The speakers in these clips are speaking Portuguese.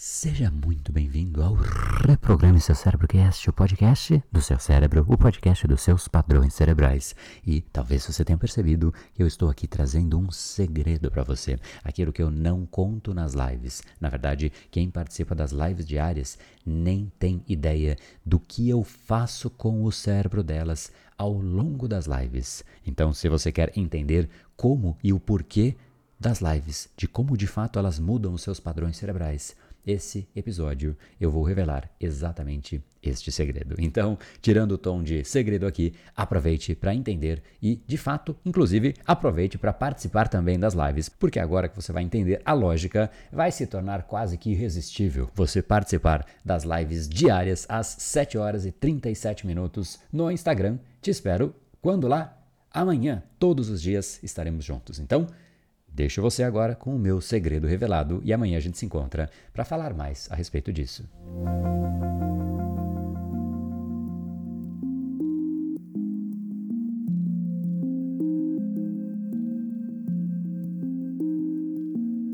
Seja muito bem-vindo ao Reprograme Seu Cérebro Cast, o podcast do seu cérebro, o podcast dos seus padrões cerebrais. E talvez você tenha percebido que eu estou aqui trazendo um segredo para você, aquilo que eu não conto nas lives. Na verdade, quem participa das lives diárias nem tem ideia do que eu faço com o cérebro delas ao longo das lives. Então, se você quer entender como e o porquê das lives, de como de fato elas mudam os seus padrões cerebrais, esse episódio eu vou revelar exatamente este segredo. Então, tirando o tom de segredo aqui, aproveite para entender e, de fato, inclusive, aproveite para participar também das lives, porque agora que você vai entender a lógica, vai se tornar quase que irresistível você participar das lives diárias às 7 horas e 37 minutos no Instagram. Te espero quando lá? Amanhã, todos os dias estaremos juntos. Então, Deixo você agora com o meu segredo revelado e amanhã a gente se encontra para falar mais a respeito disso.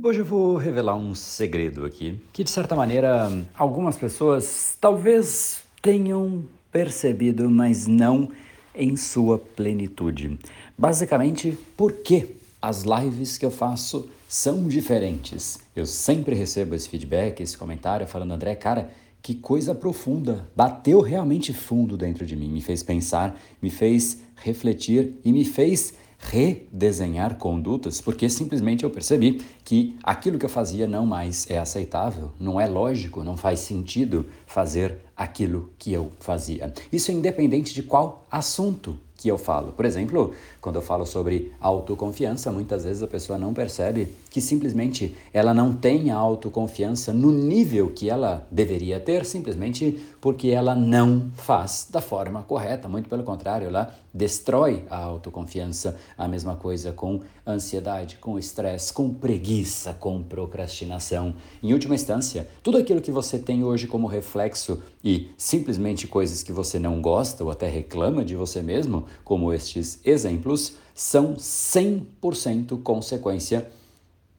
Hoje eu vou revelar um segredo aqui, que de certa maneira algumas pessoas talvez tenham percebido, mas não em sua plenitude. Basicamente, por quê? As lives que eu faço são diferentes. Eu sempre recebo esse feedback, esse comentário falando, André, cara, que coisa profunda. Bateu realmente fundo dentro de mim, me fez pensar, me fez refletir e me fez redesenhar condutas, porque simplesmente eu percebi que aquilo que eu fazia não mais é aceitável, não é lógico, não faz sentido fazer aquilo que eu fazia. Isso é independente de qual assunto que eu falo. Por exemplo, quando eu falo sobre autoconfiança, muitas vezes a pessoa não percebe que simplesmente ela não tem a autoconfiança no nível que ela deveria ter, simplesmente porque ela não faz da forma correta. Muito pelo contrário, ela destrói a autoconfiança. A mesma coisa com ansiedade, com estresse, com preguiça, com procrastinação. Em última instância, tudo aquilo que você tem hoje como reflexo e simplesmente coisas que você não gosta ou até reclama de você mesmo, como estes exemplos, são 100% consequência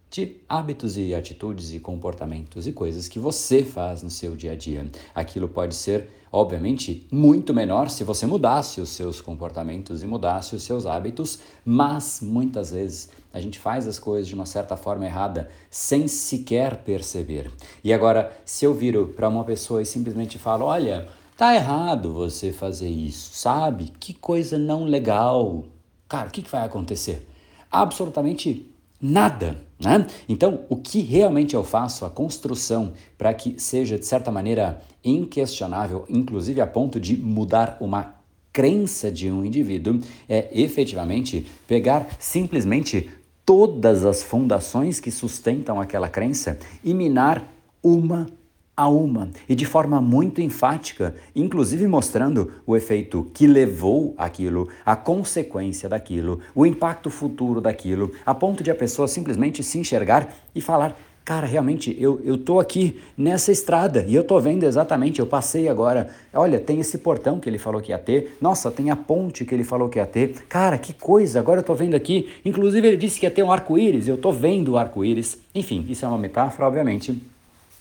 de hábitos e atitudes e comportamentos e coisas que você faz no seu dia a dia. Aquilo pode ser, obviamente, muito menor se você mudasse os seus comportamentos e mudasse os seus hábitos, mas muitas vezes a gente faz as coisas de uma certa forma errada sem sequer perceber. E agora, se eu viro para uma pessoa e simplesmente falo: olha, tá errado você fazer isso, sabe? Que coisa não legal. Cara, o que, que vai acontecer? Absolutamente nada. Né? Então, o que realmente eu faço, a construção, para que seja de certa maneira inquestionável, inclusive a ponto de mudar uma crença de um indivíduo, é efetivamente pegar simplesmente todas as fundações que sustentam aquela crença e minar uma a uma e de forma muito enfática, inclusive mostrando o efeito que levou aquilo, a consequência daquilo, o impacto futuro daquilo, a ponto de a pessoa simplesmente se enxergar e falar: Cara, realmente, eu, eu tô aqui nessa estrada e eu tô vendo exatamente, eu passei agora. Olha, tem esse portão que ele falou que ia ter. Nossa, tem a ponte que ele falou que ia ter. Cara, que coisa, agora eu tô vendo aqui. Inclusive, ele disse que ia ter um arco-íris, eu tô vendo o arco-íris. Enfim, isso é uma metáfora, obviamente.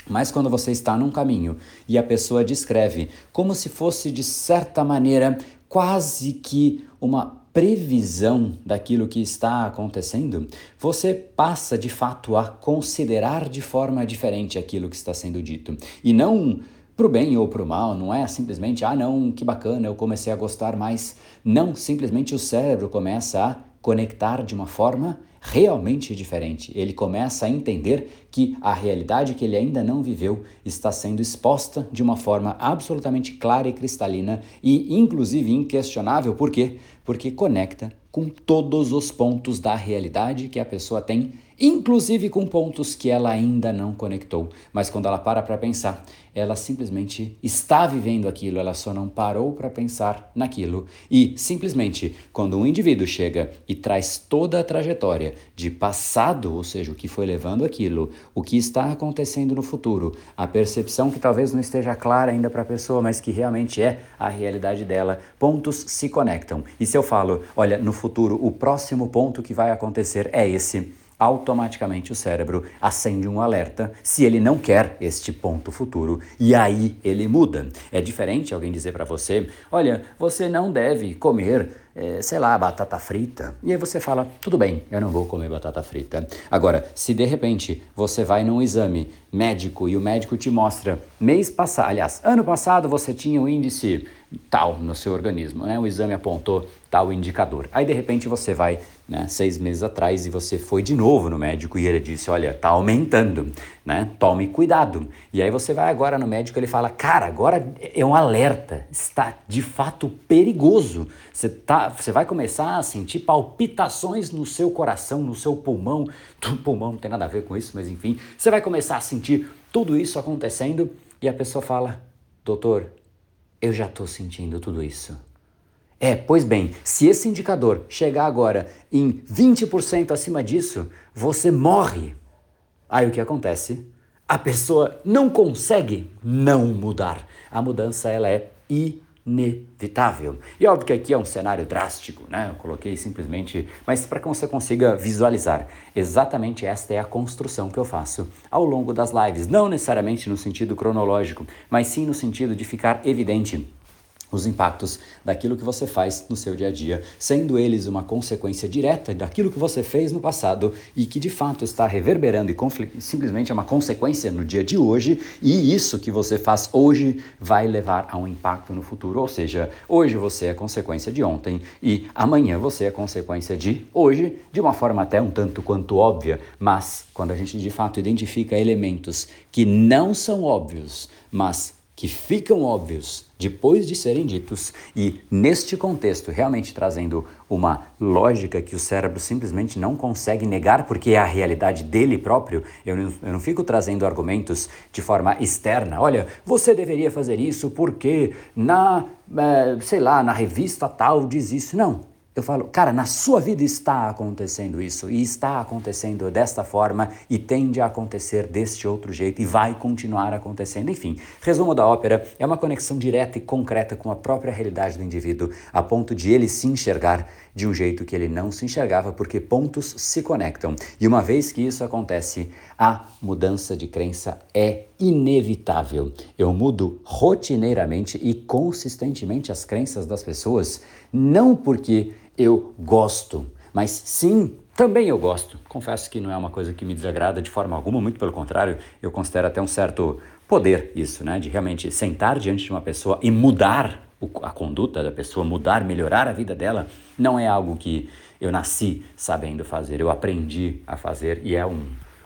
Mas quando você está num caminho e a pessoa descreve como se fosse, de certa maneira, quase que uma previsão daquilo que está acontecendo, você passa de fato a considerar de forma diferente aquilo que está sendo dito. E não para o bem ou para o mal, não é simplesmente, ah, não, que bacana, eu comecei a gostar mais. Não, simplesmente o cérebro começa a conectar de uma forma realmente diferente. Ele começa a entender que a realidade que ele ainda não viveu está sendo exposta de uma forma absolutamente clara e cristalina e, inclusive, inquestionável. Por quê? Porque conecta com todos os pontos da realidade que a pessoa tem inclusive com pontos que ela ainda não conectou. Mas quando ela para para pensar, ela simplesmente está vivendo aquilo, ela só não parou para pensar naquilo. E simplesmente, quando um indivíduo chega e traz toda a trajetória de passado, ou seja, o que foi levando aquilo, o que está acontecendo no futuro, a percepção que talvez não esteja clara ainda para a pessoa, mas que realmente é a realidade dela, pontos se conectam. E se eu falo, olha, no futuro, o próximo ponto que vai acontecer é esse automaticamente o cérebro acende um alerta se ele não quer este ponto futuro e aí ele muda. É diferente alguém dizer para você: olha, você não deve comer, é, sei lá, batata frita. E aí você fala: tudo bem, eu não vou comer batata frita. Agora, se de repente você vai num exame médico e o médico te mostra mês passado, aliás, ano passado você tinha um índice tal no seu organismo, né? O exame apontou tal indicador. Aí de repente você vai, né, seis meses atrás e você foi de novo no médico e ele disse, olha, tá aumentando, né? Tome cuidado. E aí você vai agora no médico e ele fala, cara, agora é um alerta, está de fato perigoso. Você tá, você vai começar a sentir palpitações no seu coração, no seu pulmão. O pulmão não tem nada a ver com isso, mas enfim, você vai começar a sentir tudo isso acontecendo e a pessoa fala, doutor, eu já estou sentindo tudo isso. É, pois bem, se esse indicador chegar agora em 20% acima disso, você morre. Aí o que acontece? A pessoa não consegue não mudar. A mudança ela é inevitável. E óbvio que aqui é um cenário drástico, né? Eu coloquei simplesmente, mas para que você consiga visualizar, exatamente esta é a construção que eu faço ao longo das lives, não necessariamente no sentido cronológico, mas sim no sentido de ficar evidente os impactos daquilo que você faz no seu dia a dia, sendo eles uma consequência direta daquilo que você fez no passado e que de fato está reverberando e simplesmente é uma consequência no dia de hoje, e isso que você faz hoje vai levar a um impacto no futuro. Ou seja, hoje você é consequência de ontem e amanhã você é consequência de hoje, de uma forma até um tanto quanto óbvia, mas quando a gente de fato identifica elementos que não são óbvios, mas que ficam óbvios depois de serem ditos e, neste contexto, realmente trazendo uma lógica que o cérebro simplesmente não consegue negar porque é a realidade dele próprio. Eu não, eu não fico trazendo argumentos de forma externa. Olha, você deveria fazer isso porque na, é, sei lá, na revista tal diz isso. Não eu falo, cara, na sua vida está acontecendo isso, e está acontecendo desta forma, e tende a acontecer deste outro jeito, e vai continuar acontecendo. Enfim, resumo da ópera é uma conexão direta e concreta com a própria realidade do indivíduo, a ponto de ele se enxergar de um jeito que ele não se enxergava, porque pontos se conectam. E uma vez que isso acontece, a mudança de crença é inevitável. Eu mudo rotineiramente e consistentemente as crenças das pessoas, não porque eu gosto, mas sim, também eu gosto. Confesso que não é uma coisa que me desagrada de forma alguma, muito pelo contrário, eu considero até um certo poder isso, né? De realmente sentar diante de uma pessoa e mudar a conduta da pessoa, mudar, melhorar a vida dela, não é algo que eu nasci sabendo fazer, eu aprendi a fazer e é um,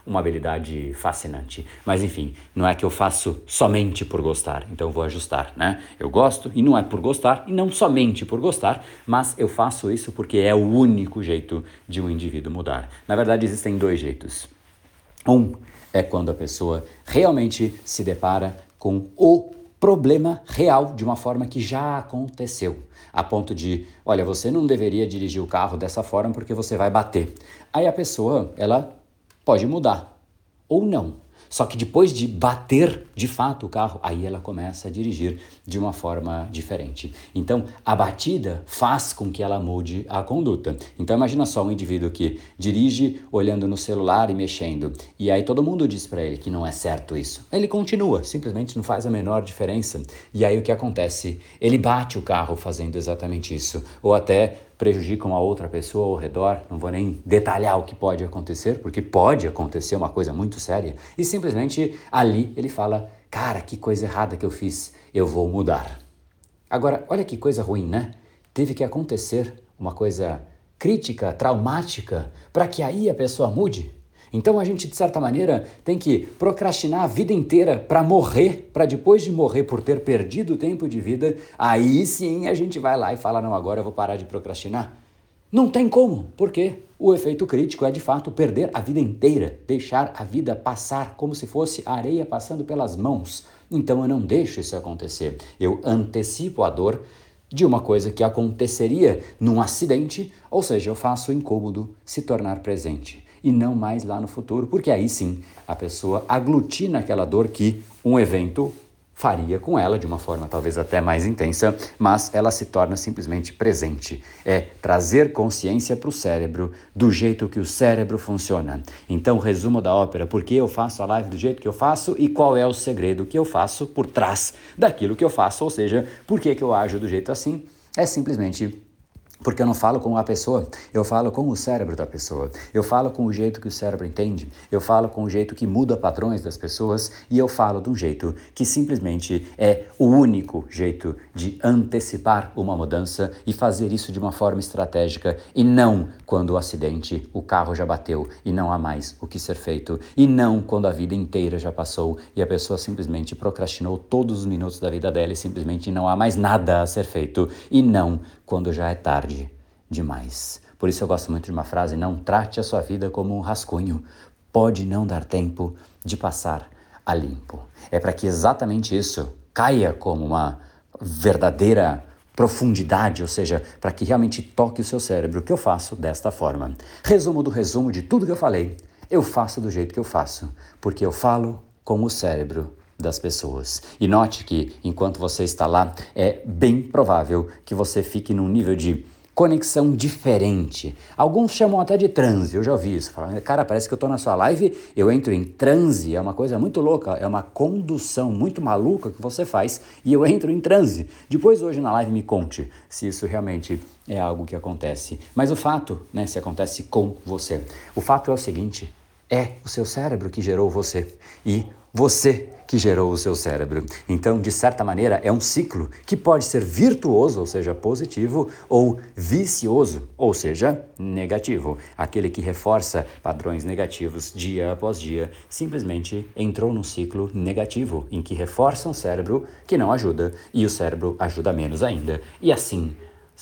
uma habilidade fascinante. Mas enfim, não é que eu faço somente por gostar, então vou ajustar, né? Eu gosto e não é por gostar e não somente por gostar, mas eu faço isso porque é o único jeito de um indivíduo mudar. Na verdade, existem dois jeitos. Um é quando a pessoa realmente se depara com o problema real de uma forma que já aconteceu. A ponto de, olha, você não deveria dirigir o carro dessa forma porque você vai bater. Aí a pessoa, ela pode mudar ou não. Só que depois de bater de fato o carro, aí ela começa a dirigir de uma forma diferente. Então, a batida faz com que ela mude a conduta. Então, imagina só um indivíduo que dirige olhando no celular e mexendo, e aí todo mundo diz para ele que não é certo isso. Ele continua, simplesmente não faz a menor diferença. E aí o que acontece? Ele bate o carro fazendo exatamente isso, ou até prejudicam a outra pessoa ao redor. Não vou nem detalhar o que pode acontecer, porque pode acontecer uma coisa muito séria. E simplesmente ali ele fala: Cara, que coisa errada que eu fiz, eu vou mudar. Agora, olha que coisa ruim, né? Teve que acontecer uma coisa crítica, traumática, para que aí a pessoa mude. Então a gente, de certa maneira, tem que procrastinar a vida inteira para morrer, para depois de morrer por ter perdido o tempo de vida, aí sim a gente vai lá e fala: não, agora eu vou parar de procrastinar. Não tem como, porque o efeito crítico é de fato perder a vida inteira, deixar a vida passar como se fosse areia passando pelas mãos. Então eu não deixo isso acontecer. Eu antecipo a dor de uma coisa que aconteceria num acidente, ou seja, eu faço o incômodo se tornar presente e não mais lá no futuro, porque aí sim a pessoa aglutina aquela dor que um evento faria com ela de uma forma talvez até mais intensa, mas ela se torna simplesmente presente. É trazer consciência para o cérebro do jeito que o cérebro funciona. Então, resumo da ópera: por que eu faço a live do jeito que eu faço e qual é o segredo que eu faço por trás daquilo que eu faço, ou seja, por que, que eu ajo do jeito assim? É simplesmente porque eu não falo com a pessoa, eu falo com o cérebro da pessoa. Eu falo com o jeito que o cérebro entende, eu falo com o jeito que muda padrões das pessoas e eu falo de um jeito que simplesmente é o único jeito de antecipar uma mudança e fazer isso de uma forma estratégica e não quando o acidente, o carro já bateu e não há mais o que ser feito e não quando a vida inteira já passou e a pessoa simplesmente procrastinou todos os minutos da vida dela e simplesmente não há mais nada a ser feito e não quando já é tarde demais. Por isso eu gosto muito de uma frase: não trate a sua vida como um rascunho. Pode não dar tempo de passar a limpo. É para que exatamente isso caia como uma verdadeira profundidade, ou seja, para que realmente toque o seu cérebro, que eu faço desta forma. Resumo do resumo de tudo que eu falei. Eu faço do jeito que eu faço, porque eu falo com o cérebro das pessoas. E note que enquanto você está lá, é bem provável que você fique num nível de conexão diferente. Alguns chamam até de transe, eu já ouvi isso. Falam, cara, parece que eu estou na sua live, eu entro em transe, é uma coisa muito louca, é uma condução muito maluca que você faz e eu entro em transe. Depois hoje na live me conte se isso realmente é algo que acontece. Mas o fato, né, se acontece com você. O fato é o seguinte, é o seu cérebro que gerou você e você que gerou o seu cérebro. Então, de certa maneira, é um ciclo que pode ser virtuoso, ou seja, positivo, ou vicioso, ou seja, negativo. Aquele que reforça padrões negativos dia após dia simplesmente entrou num ciclo negativo, em que reforça um cérebro que não ajuda e o cérebro ajuda menos ainda. E assim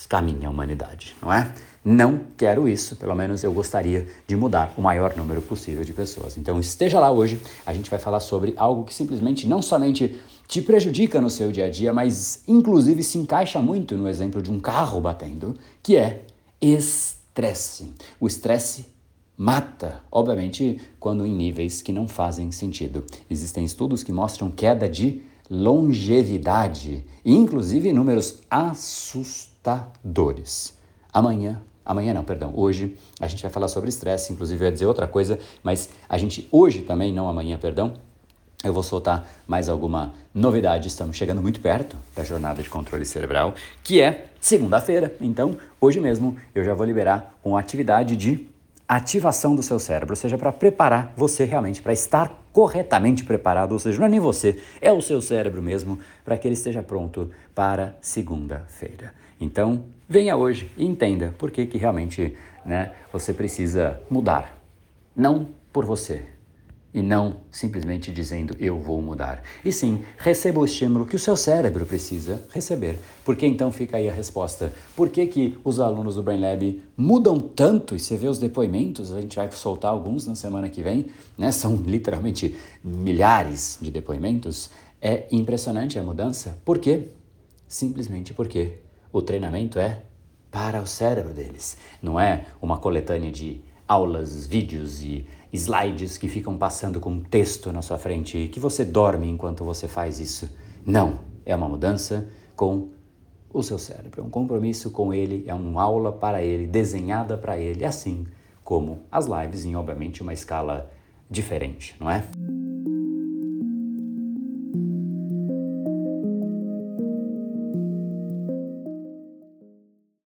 caminha a humanidade, não é? Não quero isso, pelo menos eu gostaria de mudar o maior número possível de pessoas. Então esteja lá hoje, a gente vai falar sobre algo que simplesmente não somente te prejudica no seu dia a dia, mas inclusive se encaixa muito no exemplo de um carro batendo, que é estresse. O estresse mata, obviamente, quando em níveis que não fazem sentido. Existem estudos que mostram queda de longevidade, inclusive números assustadores. Amanhã Amanhã não, perdão. Hoje a gente vai falar sobre estresse, inclusive eu ia dizer outra coisa, mas a gente hoje também, não amanhã, perdão, eu vou soltar mais alguma novidade. Estamos chegando muito perto da jornada de controle cerebral, que é segunda-feira. Então, hoje mesmo eu já vou liberar uma atividade de ativação do seu cérebro, ou seja, para preparar você realmente para estar corretamente preparado, ou seja, não é nem você, é o seu cérebro mesmo, para que ele esteja pronto para segunda-feira. Então, venha hoje e entenda por que, que realmente né, você precisa mudar. Não por você, e não simplesmente dizendo eu vou mudar. E sim, receba o estímulo que o seu cérebro precisa receber. Porque então fica aí a resposta. Por que, que os alunos do Brain Lab mudam tanto? E você vê os depoimentos, a gente vai soltar alguns na semana que vem, né? São literalmente milhares de depoimentos. É impressionante a mudança. Por quê? Simplesmente porque o treinamento é para o cérebro deles. Não é uma coletânea de aulas, vídeos e slides que ficam passando com texto na sua frente e que você dorme enquanto você faz isso. Não, é uma mudança com o seu cérebro, é um compromisso com ele, é uma aula para ele, desenhada para ele, assim como as lives em obviamente uma escala diferente, não é?